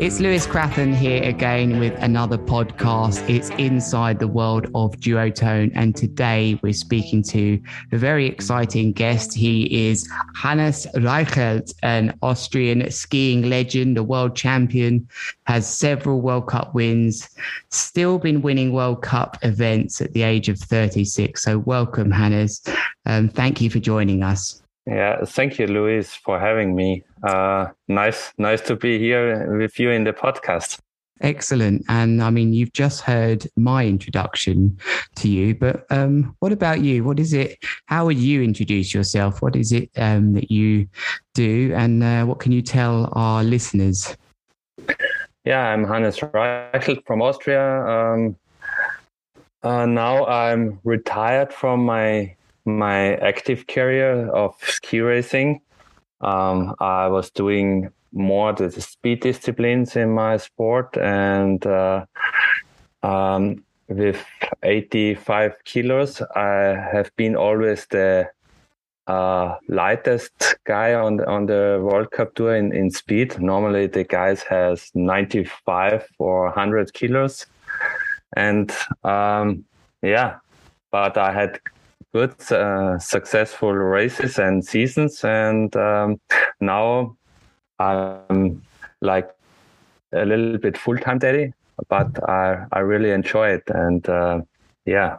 It's Lewis Crathern here again with another podcast. It's inside the world of duotone, and today we're speaking to a very exciting guest. He is Hannes Reichelt, an Austrian skiing legend, a world champion, has several World Cup wins, still been winning World Cup events at the age of 36. So, welcome, Hannes. Um, thank you for joining us. Yeah, thank you, Lewis, for having me. Uh, nice, nice to be here with you in the podcast. Excellent. And I mean, you've just heard my introduction to you, but um, what about you? What is it? How would you introduce yourself? What is it um, that you do? And uh, what can you tell our listeners? Yeah, I'm Hannes Reichelt from Austria. Um, uh, now I'm retired from my my active career of ski racing. Um, I was doing more the speed disciplines in my sport, and uh, um, with 85 kilos, I have been always the uh, lightest guy on the, on the World Cup tour in, in speed. Normally, the guys has 95 or 100 kilos, and um, yeah, but I had good, uh, successful races and seasons. And um, now I'm like a little bit full time daddy, but I, I really enjoy it. And uh, yeah.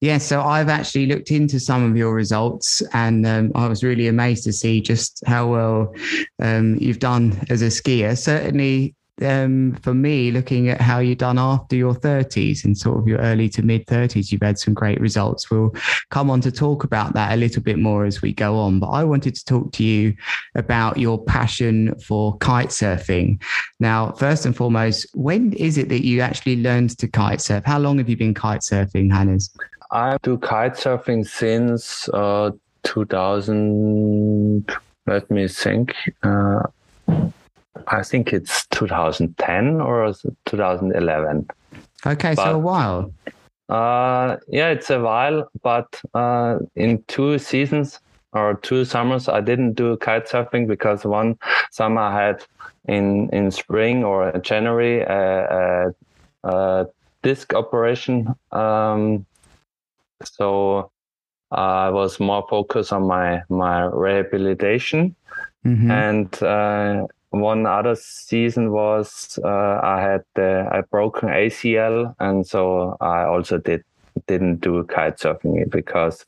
Yeah, so I've actually looked into some of your results, and um, I was really amazed to see just how well um, you've done as a skier. Certainly, um, for me, looking at how you've done after your 30s and sort of your early to mid 30s, you've had some great results. We'll come on to talk about that a little bit more as we go on. But I wanted to talk to you about your passion for kite surfing. Now, first and foremost, when is it that you actually learned to kite surf? How long have you been kite surfing, Hannes? I do kite surfing since uh, 2000. Let me think. Uh, I think it's 2010 or 2011. Okay, but, so a while. Uh, yeah, it's a while, but uh, in two seasons or two summers, I didn't do kite surfing because one summer I had in in spring or January a, a, a disc operation. Um, so I was more focused on my my rehabilitation, mm-hmm. and uh, one other season was uh, I had a broken ACL, and so I also did didn't do kite surfing because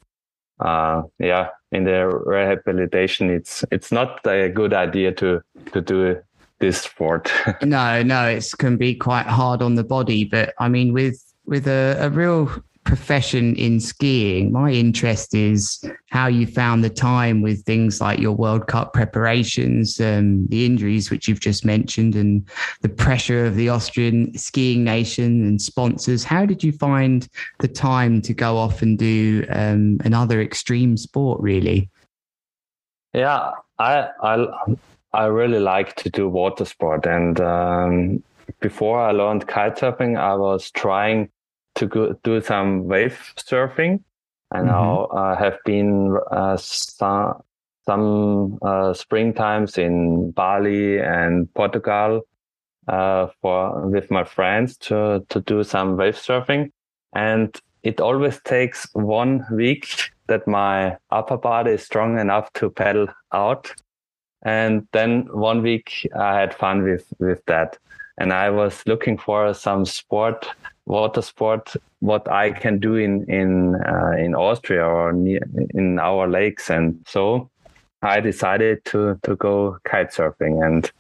uh, yeah, in the rehabilitation, it's it's not a good idea to to do this sport. no, no, it can be quite hard on the body, but I mean, with with a, a real profession in skiing, my interest is how you found the time with things like your World Cup preparations, um, the injuries which you've just mentioned, and the pressure of the Austrian skiing nation and sponsors. How did you find the time to go off and do um, another extreme sport? Really? Yeah, I I I really like to do water sport, and um, before I learned kitesurfing, I was trying to go, do some wave surfing. And mm-hmm. now I have been uh, some, some uh, spring times in Bali and Portugal uh, for with my friends to to do some wave surfing, and it always takes one week that my upper body is strong enough to paddle out, and then one week I had fun with with that, and I was looking for some sport water sport what I can do in in uh, in Austria or near, in our lakes, and so I decided to to go kite surfing, and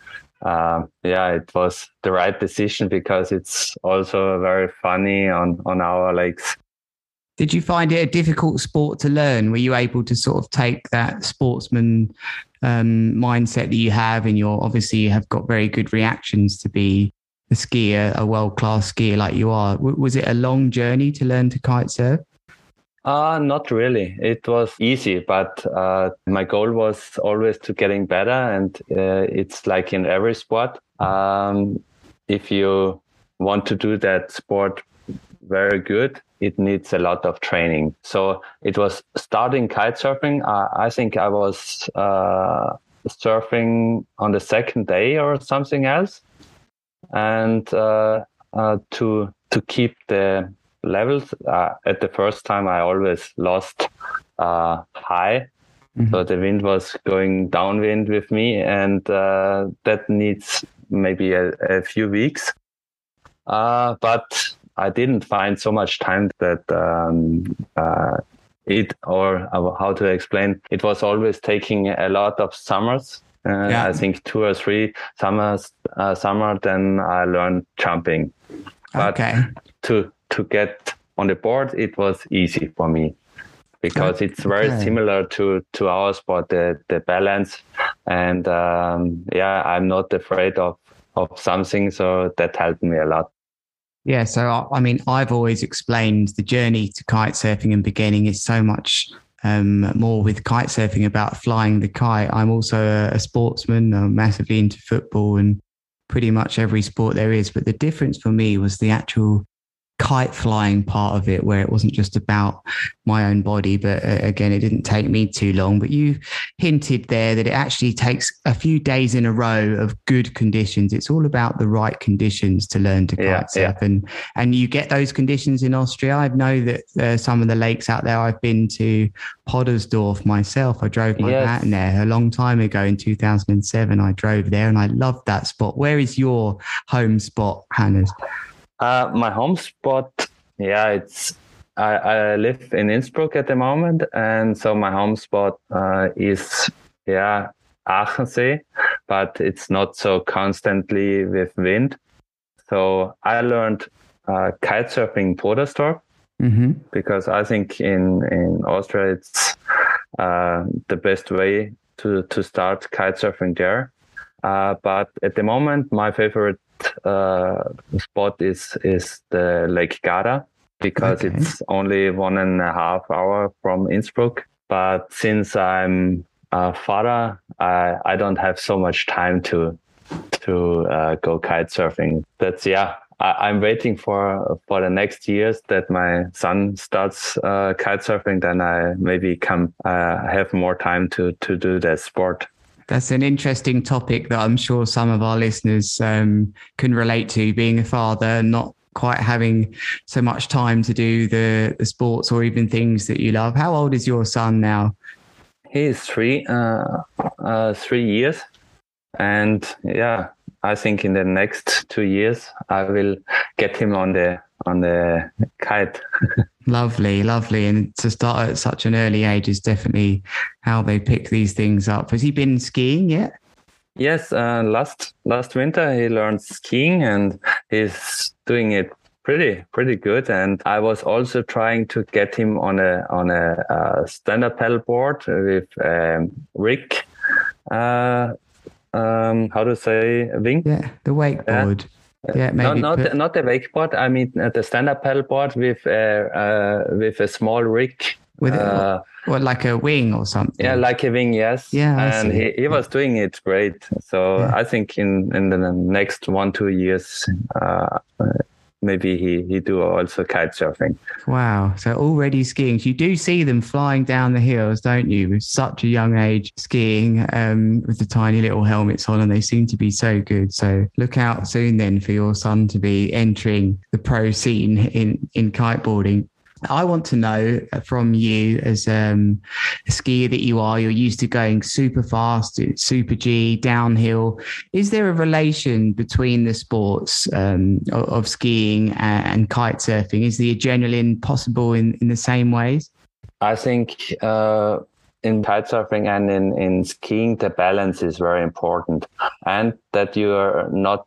uh, yeah, it was the right decision because it's also very funny on on our lakes. Did you find it a difficult sport to learn? Were you able to sort of take that sportsman um, mindset that you have, and you're obviously you have got very good reactions to be a skier, a world class skier like you are. W- was it a long journey to learn to kite surf? Uh, not really. It was easy, but uh, my goal was always to getting better. And uh, it's like in every sport. Um, if you want to do that sport very good, it needs a lot of training. So it was starting kite surfing. I think I was uh, surfing on the second day or something else and uh, uh, to to keep the levels. Uh, at the first time, I always lost uh, high, mm-hmm. so the wind was going downwind with me, and uh, that needs maybe a, a few weeks. but I didn't find so much time that um, it or how to explain it was always taking a lot of summers uh, yeah. I think two or three summers uh, summer then I learned jumping but okay. to to get on the board it was easy for me because it's very okay. similar to to our sport the the balance and um, yeah I'm not afraid of of something so that helped me a lot yeah, so I mean, I've always explained the journey to kite surfing and beginning is so much um, more with kite surfing about flying the kite. I'm also a, a sportsman. I'm massively into football and pretty much every sport there is. But the difference for me was the actual kite flying part of it where it wasn't just about my own body but uh, again it didn't take me too long but you hinted there that it actually takes a few days in a row of good conditions it's all about the right conditions to learn to yeah, kite surf yeah. and and you get those conditions in austria i know that uh, some of the lakes out there i've been to Podersdorf myself. I drove my yes. pattern there a long time ago in 2007. I drove there and I loved that spot. Where is your home spot, Hannes? Uh, my home spot, yeah, it's I, I, live in Innsbruck at the moment, and so my home spot uh, is yeah Achensee, but it's not so constantly with wind. So I learned uh, kite surfing Podersdorf mm-hmm. because I think in in Austria it's uh, the best way to to start kite surfing there. Uh, but at the moment, my favorite uh, spot is is the Lake Garda because okay. it's only one and a half hour from Innsbruck. But since I'm a father, I I don't have so much time to to uh, go kite surfing. That's yeah. I, am waiting for for the next years that my son starts uh, kite surfing. Then I maybe come uh, have more time to to do that sport. That's an interesting topic that I'm sure some of our listeners um, can relate to. Being a father, not quite having so much time to do the, the sports or even things that you love. How old is your son now? He is three, uh, uh, three years, and yeah, I think in the next two years I will get him on the on the kite. lovely, lovely, and to start at such an early age is definitely how they pick these things up. Has he been skiing yet? Yes, uh, last last winter he learned skiing and he's doing it pretty pretty good. And I was also trying to get him on a on a, uh, stand-up paddle board with um, Rick. Uh, um, how to say wing? Yeah, the wakeboard. Yeah, maybe. Not not, not the wakeboard. I mean uh, the stand-up paddle board with uh, uh, with a small rig. With uh, like a wing or something? Yeah, like a wing. Yes. Yeah, and he, he was doing it great. So yeah. I think in in the next one two years, uh, maybe he he do also kite surfing. Wow! So already skiing. You do see them flying down the hills, don't you? With such a young age, skiing um, with the tiny little helmets on, and they seem to be so good. So look out soon then for your son to be entering the pro scene in in kiteboarding. I want to know from you as um, a skier that you are, you're used to going super fast, super G, downhill. Is there a relation between the sports um, of, skiing and, and, kite surfing? Is the adrenaline possible in, in the same ways? I think uh, in kite surfing and in, in skiing, the balance is very important and that you are not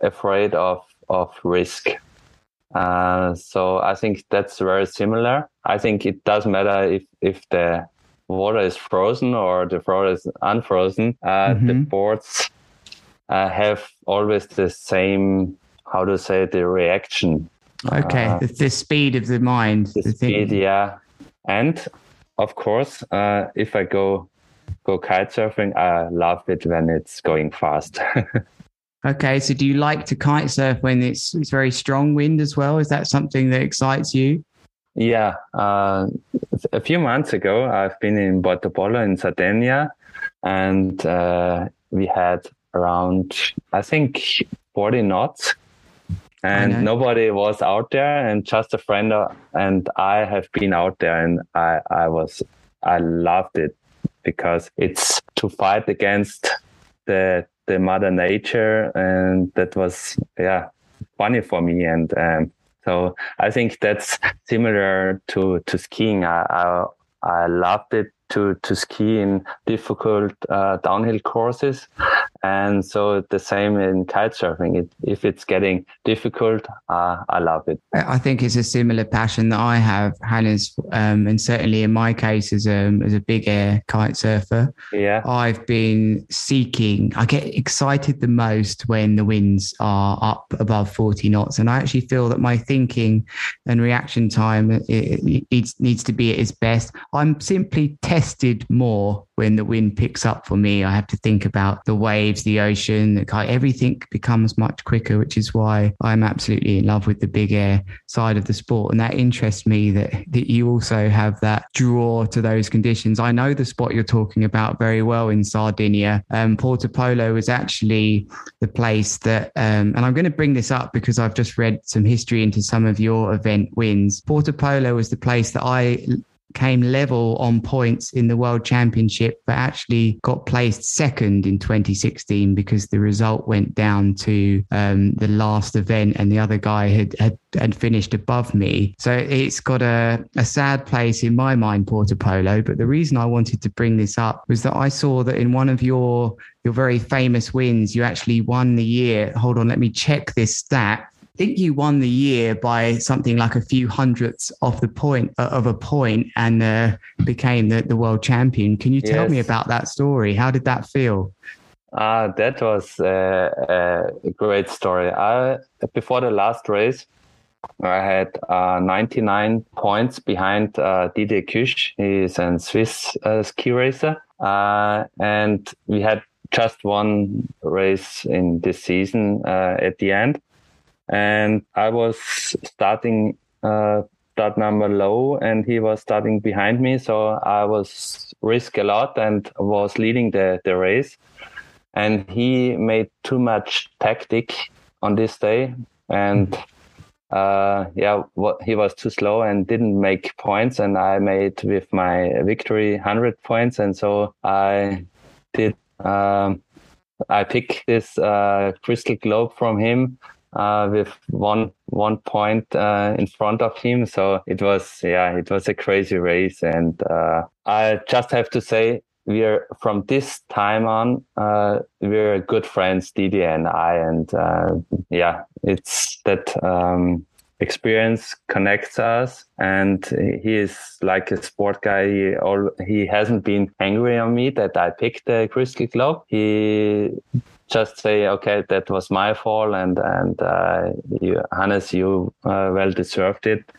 afraid of, of risk uh, so I think that's very similar. I think it doesn't matter if, if the water is frozen or the floor is unfrozen. Uh, mm-hmm. The boards uh, have always the same, how to say, the reaction. Okay, uh, the speed of the mind. The, the speed, thing. yeah. And of course, uh, if I go go kite surfing, I love it when it's going fast. Okay, so do you like to kite surf when it's it's very strong wind as well? Is that something that excites you? Yeah, uh, a few months ago, I've been in Porto Pollo in Sardinia, and uh, we had around I think 40 knots and nobody was out there and just a friend and i have been out there and i i was i loved it because it's to fight against the the mother nature and that was yeah funny for me. And um, so i think that's similar to to skiing. I i, I loved it to to ski in difficult uh, downhill courses and so the same in kite surfing. It, if it's getting difficult, uh, I love it. I think it's a similar passion that I have, Hannes, um, and certainly in my case as a as a big air kite surfer. Yeah, I've been seeking. I get excited the most when the winds are up above forty knots, and I actually feel that my thinking and reaction time it, it needs needs to be at its best. I'm simply tested more when the wind picks up for me. I have to think about the waves, the ocean, the everything becomes much quicker, which is why I'm absolutely in love with the big air side of the sport. And that interests me that, that you also have that draw to those conditions. I know the spot you're talking about very well in Sardinia. Um, Porto Pollo is actually the place that, um, and I'm going to bring this up because I've just read some history into some of your event wins. Porto Pollo was the place that I came level on points in the World Championship, but actually got placed second in 2016 because the result went down to um, the last event and the other guy had, had, had finished above me. So it's got a, a sad place in my mind, Porto Pollo. But the reason I wanted to bring this up was that I saw that in one of your your very famous wins, you actually won the year. Hold on, let me check this stat think you won the year by something like a few hundredths of the point uh, of a point and uh, became the, the world champion. Can you tell yes. me about that story? How did that feel? Uh, that was a, a great story. I, before the last race, I had uh, 99 points behind uh, Didier Cuche. He's a Swiss uh, ski racer. Uh, and we had just one race in this season uh, at the end and I was starting uh, start number low, and he was starting behind me, so I was risk a lot and was leading the the race. And he made too much tactic on this day, and uh, yeah, what, he was too slow and didn't make points. And I made with my victory 100 points. And so I did, um, I picked this uh, crystal globe from him uh, with one one point uh, in front of him. So it was yeah, it was a crazy race, and uh, I just have to say we're from this time on uh, we're good friends, Didi and I, and uh, yeah, it's that. Um, experience connects us and he is like a sport guy he all he hasn't been angry on me that i picked the crystal globe he just say, okay, that was my fault, and and uh, you, Hannes, you uh, well deserved it,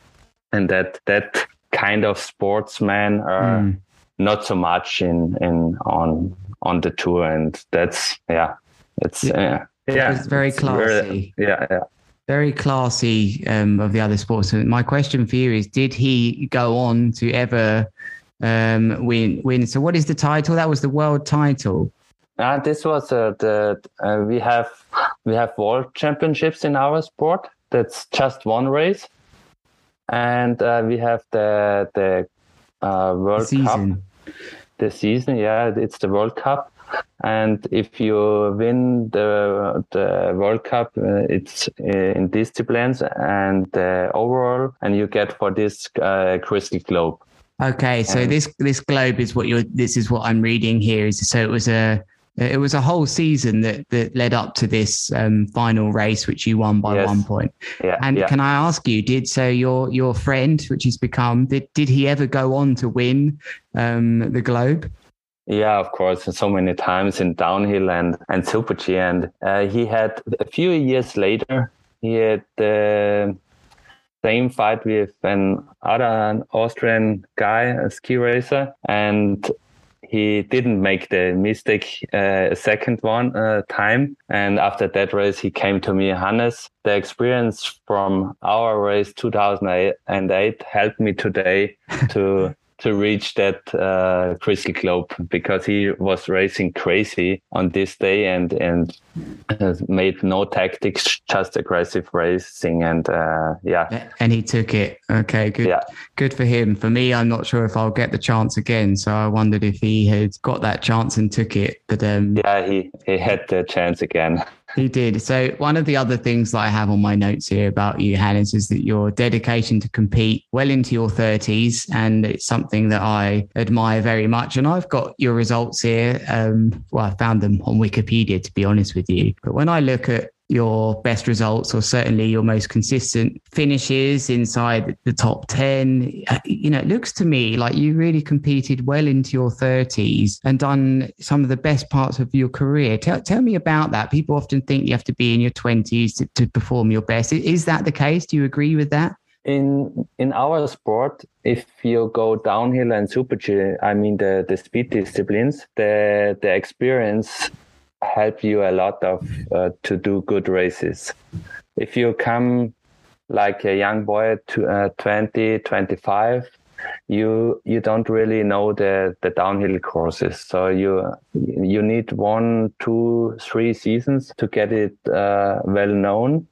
and that that kind of sportsman are mm. not so much in in on on the tour, and that's yeah, it's yeah, uh, yeah, it's very classy. Very, yeah, yeah. Very classy um, of the other sports. My question for you is: Did he go on to ever um, win? Win? So, what is the title? That was the world title. Uh, this was uh, the uh, we have we have world championships in our sport. That's just one race, and uh, we have the the uh, World the Cup. The season, yeah, it's the World Cup, and if you win the the World Cup, uh, it's in disciplines and overall, and you get for this crystal globe. Okay, so this this globe is what you're. This is what I'm reading here. Is so it was a it was a whole season that that led up to this um, final race, which you won by yes. one point. Yeah, and yeah. can I ask you, did so your your friend, which he's become, did did he ever go on to win um, the Globe? Yeah, of course, so many times in downhill and and super G, and uh, he had a few years later. He had the same fight with an other Austrian guy, a ski racer, and he didn't make the mistake uh, a second one uh, time. And after that race, he came to me, Hannes. The experience from our race 2008 helped me today to to reach that uh, crystal globe because he was racing crazy on this day and and made no tactics, just aggressive racing and uh, yeah. And he took it. Okay, good. Yeah. Good for him. For me, I'm not sure if I'll get the chance again. So I wondered if he had got that chance and took it. But um, yeah, he he had the chance again. He did. So one of the other things that I have on my notes here about you, Hannes, is that your dedication to compete well into your 30s, and it's something that I admire very much. And I've got your results here. Um, well, I found them on Wikipedia, to be honest with you. But when I look at your best results or certainly your most consistent finishes inside the top 10 uh, you know it looks to me like you really competed well into your 30s and done some of the best parts of your career. Tell, tell me about that. People often think you have to be in your 20s to, to perform your best. Is that the case? Do you agree with that? In in our sport if you go downhill and super g i mean the the speed disciplines the the experience help you a lot of uh, to do good races. If you come like a young boy to uh, 20, 25, you you don't really know the the downhill courses. So you you need one two three seasons to get it uh, well known.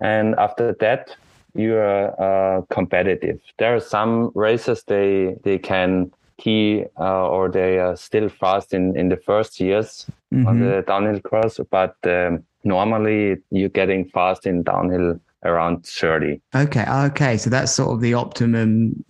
And after that you are uh, competitive. There are some races they they can key uh, or they are still fast in, in the first years mm-hmm. on the downhill course, but um, normally you're getting fast in downhill around 30 okay okay so that's sort of the optimum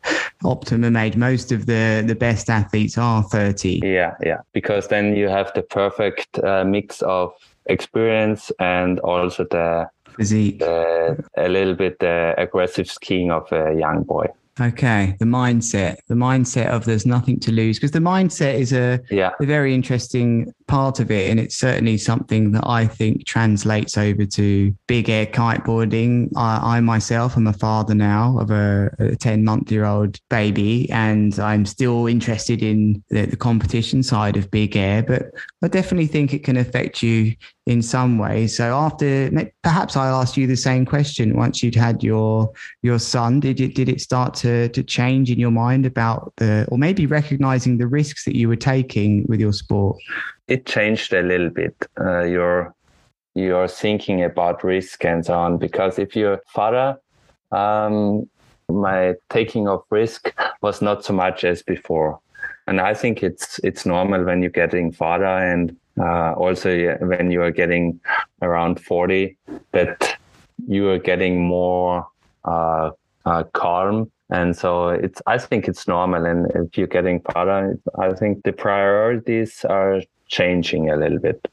optimum age. Most of the the best athletes are 30 yeah yeah because then you have the perfect uh, mix of experience and also the physique. the, a little bit the aggressive skiing of a young boy Okay, the mindset, the mindset of there's nothing to lose, because the mindset is a, yeah. a very interesting part of it. And it's certainly something that I think translates over to big air kiteboarding. I, I myself am a father now of a, a 10 month year old baby, and I'm still interested in the, the competition side of big air, but I definitely think it can affect you in some way. So after perhaps I'll ask you the same question once you'd had your your son, did it did it start to to change in your mind about the or maybe recognizing the risks that you were taking with your sport? It changed a little bit. Uh, your your thinking about risk and so on because if you're father um, my taking of risk was not so much as before and i think it's it's normal when you're getting father and uh, also when you are getting around 40 that you are getting more uh, uh, calm and so it's i think it's normal and if you're getting father i think the priorities are changing a little bit.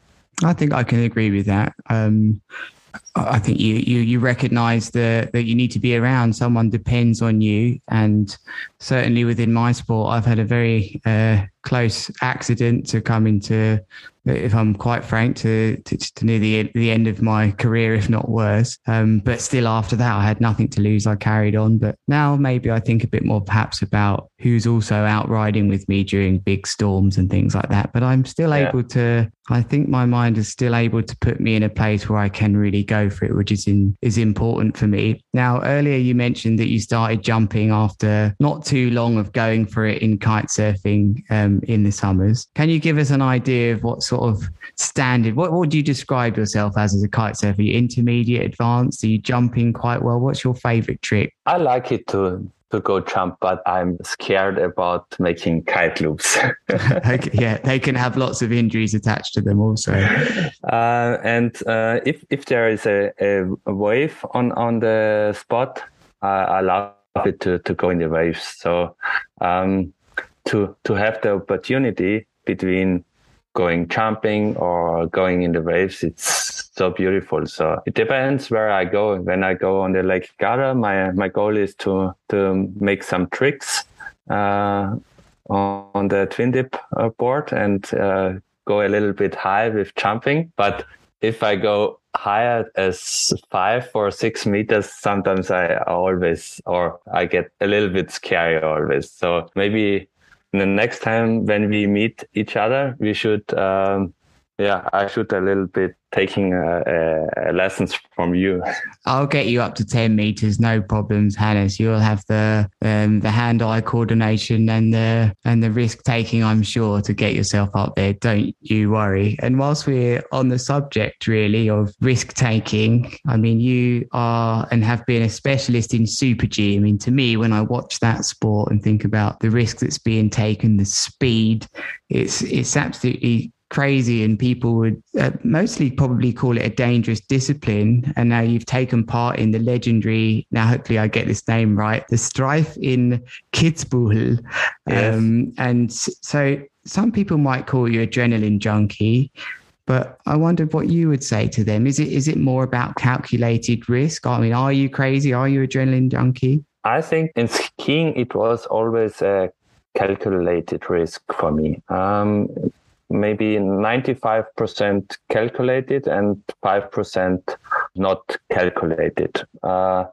I think i can agree with that. Um, I think you you you recognise that that you need to be around. Someone depends on you, and certainly within my sport, I've had a very uh, close accident to come into if I'm quite frank, to, to, to, near the, the end of my career, if not worse. Um, but still, after that, I had nothing to lose. I carried on. But now maybe I think a bit more perhaps about who's also out riding with me during big storms and things like that. But I'm still yeah. able to, I think my mind is still able to put me in a place where I can really go for it, which is in, is important for me. Now, earlier you mentioned that you started jumping after not too long of going for it in kite surfing um, in the summers. Can you give us an idea of what sort of standard? What, what would you describe yourself as as a kite surfer? Are you intermediate, advanced? Are you jumping quite well? What's your favorite trick? I like it to to go jump, but I'm scared about making kite loops. yeah, they can have lots of injuries attached to them also. Uh, and uh, if if there is a, a, wave on on the spot, uh, I love it to to go in the waves. So um, to to have the opportunity between going jumping or going in the waves it's so beautiful. So it depends where i go. When i go on the lake Garda, my my goal is to to make some tricks uh, on the twin tip uh, board and uh, go a little bit high with jumping. But if i go higher as five or six meters sometimes i always or i get a little bit scary always. So maybe the next time when we meet each other, we should, um, yeah, I should a little bit taking lessons from you. I'll get you up to 10 meters, no problems, Hannes. You'll have the um, the hand-eye coordination and the and the risk taking, I'm sure, to get yourself up there. Don't you worry. And whilst we're on the subject, really, of risk taking, I mean, you are and have been a specialist in Super G. I mean, to me, when I watch that sport and think about the risk that's being taken, the speed, it's it's absolutely crazy and people would uh, mostly probably call it a dangerous discipline and now you've taken part in the legendary now hopefully i get this name right the Streif in kitzbühel yes. um, and so some people might call you adrenaline junkie but I wondered what you would say to them. Is it is it more about calculated risk? I mean, are you crazy? Are you adrenaline junkie? I think in skiing it was always a calculated risk for me. Um, maybe 95% calculated and 5% not calculated. Uh,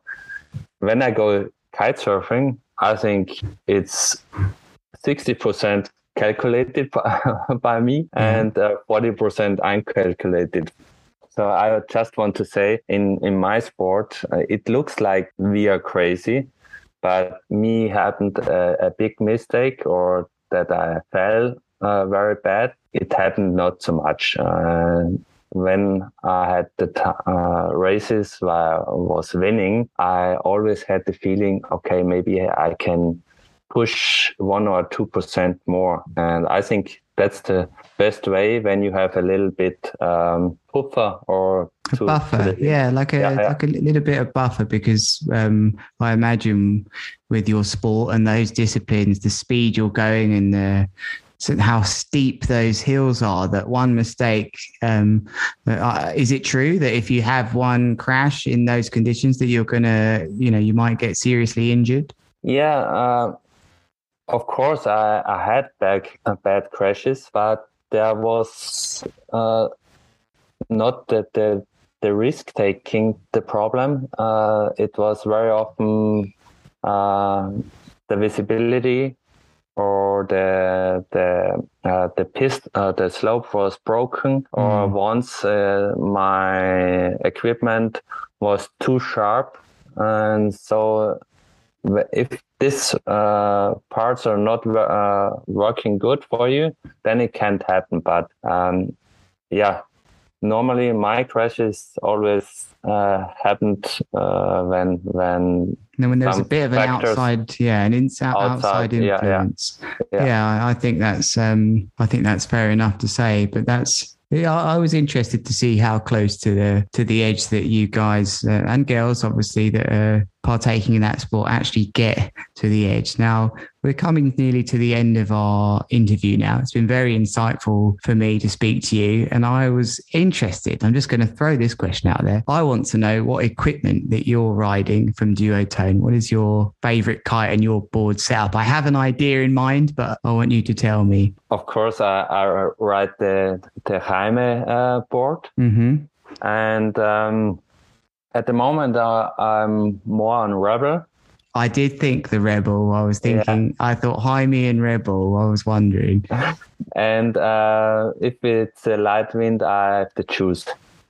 when I go kite surfing, I think it's 60% calculated by, me mm-hmm. and uh, 40% uncalculated. So I just want to say in, in my sport, uh, it looks like we are crazy, but me happened a, a big mistake or that I fell uh, very bad. It happened not so much. Uh, when I had the t- uh, races where I was winning, I always had the feeling, okay, maybe I can push one or two percent more. And I think that's the best way when you have a little bit um, puffer or to, buffer. To yeah, like a yeah, yeah. like a little bit of buffer because um, I imagine with your sport and those disciplines, the speed you're going and the so how steep those hills are that one mistake um, uh, is it true that if you have one crash in those conditions that you're gonna you know you might get seriously injured? Yeah uh, of course i, I had bad, uh, bad crashes but there was uh, not the, the the risk taking the problem. Uh, it was very often uh, the visibility or the the uh, the pist uh, the slope was broken or mm. once uh, my equipment was too sharp and so if these uh, parts are not uh, working good for you then it can't happen but um, yeah normally my crashes always uh, happened uh, when when when there's a bit of an outside yeah an inside outside, influence yeah, yeah. yeah. yeah I think that's um I think that's fair enough to say but that's yeah, I was interested to see how close to the to the edge that you guys uh, and girls, obviously, that are partaking in that sport actually get to the edge. Now we're coming nearly to the end of our interview. Now it's been very insightful for me to speak to you, and I was interested. I'm just going to throw this question out there. I want to know what equipment that you're riding from Duotone. What is your favorite kite and your board setup? I have an idea in mind, but I want you to tell me. Of course, I, I ride the the Jaime uh, board, mm-hmm. and um, at the moment uh, I'm more on Rebel. I did think the Rebel. I was thinking. Yeah. I thought Jaime and Rebel. I was wondering. and uh, if it's a light wind, I have to choose.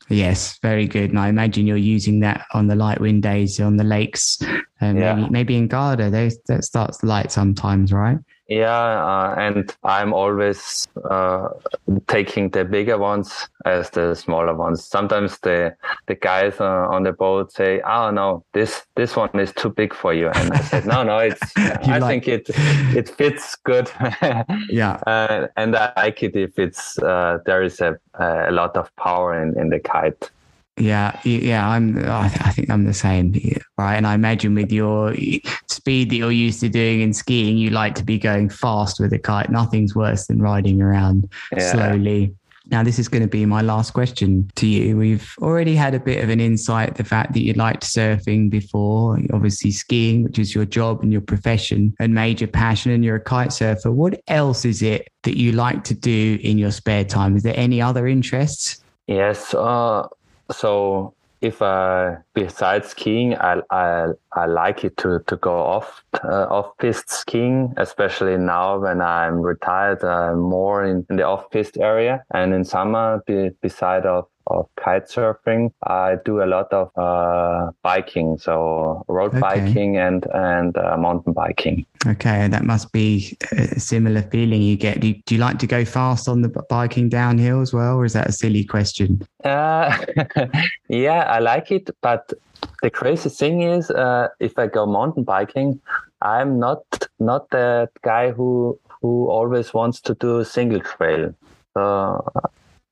Yes, very good. And I imagine you're using that on the light wind days on the lakes, um, yeah. maybe, maybe in Garda. They, that starts light sometimes, right? Yeah, uh, and I'm always uh, taking the bigger ones as the smaller ones. Sometimes the the guys uh, on the boat say, "Oh no, this this one is too big for you," and I said, "No, no, it's. I like- think it it fits good. yeah, uh, and I like it if it's uh, there is a a lot of power in in the kite." Yeah, yeah, I'm. I think I'm the same, right? And I imagine with your speed that you're used to doing in skiing, you like to be going fast with a kite. Nothing's worse than riding around yeah. slowly. Now, this is going to be my last question to you. We've already had a bit of an insight the fact that you liked surfing before, obviously skiing, which is your job and your profession and major passion, and you're a kite surfer. What else is it that you like to do in your spare time? Is there any other interests? Yes, uh, so if uh, besides skiing, I, I I like it to to go off uh, off piste skiing, especially now when I'm retired, uh, more in, in the off piste area. And in summer, be, beside of of kite surfing, I do a lot of uh, biking, so road okay. biking and and uh, mountain biking. Okay, that must be a similar feeling you get. Do you, do you, like to go fast on the biking downhill as well, or is that a silly question? Uh, yeah, I like it, but the crazy thing is, uh, if I go mountain biking, I'm not not that guy who who always wants to do a single trail. So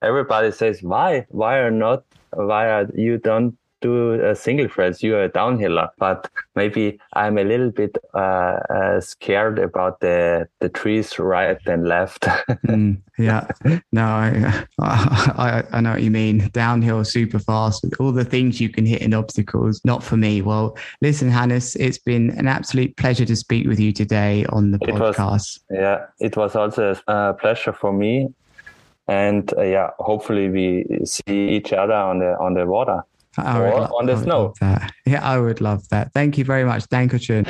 everybody says, why? Why are not? Why are you don't do a single trails? You are a downhiller, but maybe I'm a little bit uh, uh, scared about the the trees right and left. mm, yeah, no, I, I, I know what you mean. Downhill, super fast, all the things you can hit in obstacles. Not for me. Well, listen, Hannes, it's been an absolute pleasure to speak with you today on the podcast. Was, yeah, it was also a pleasure for me and uh, yeah, hopefully we see each other on the on the water or on the snow. Yeah, I would love that. Thank you very much. Dankeschön.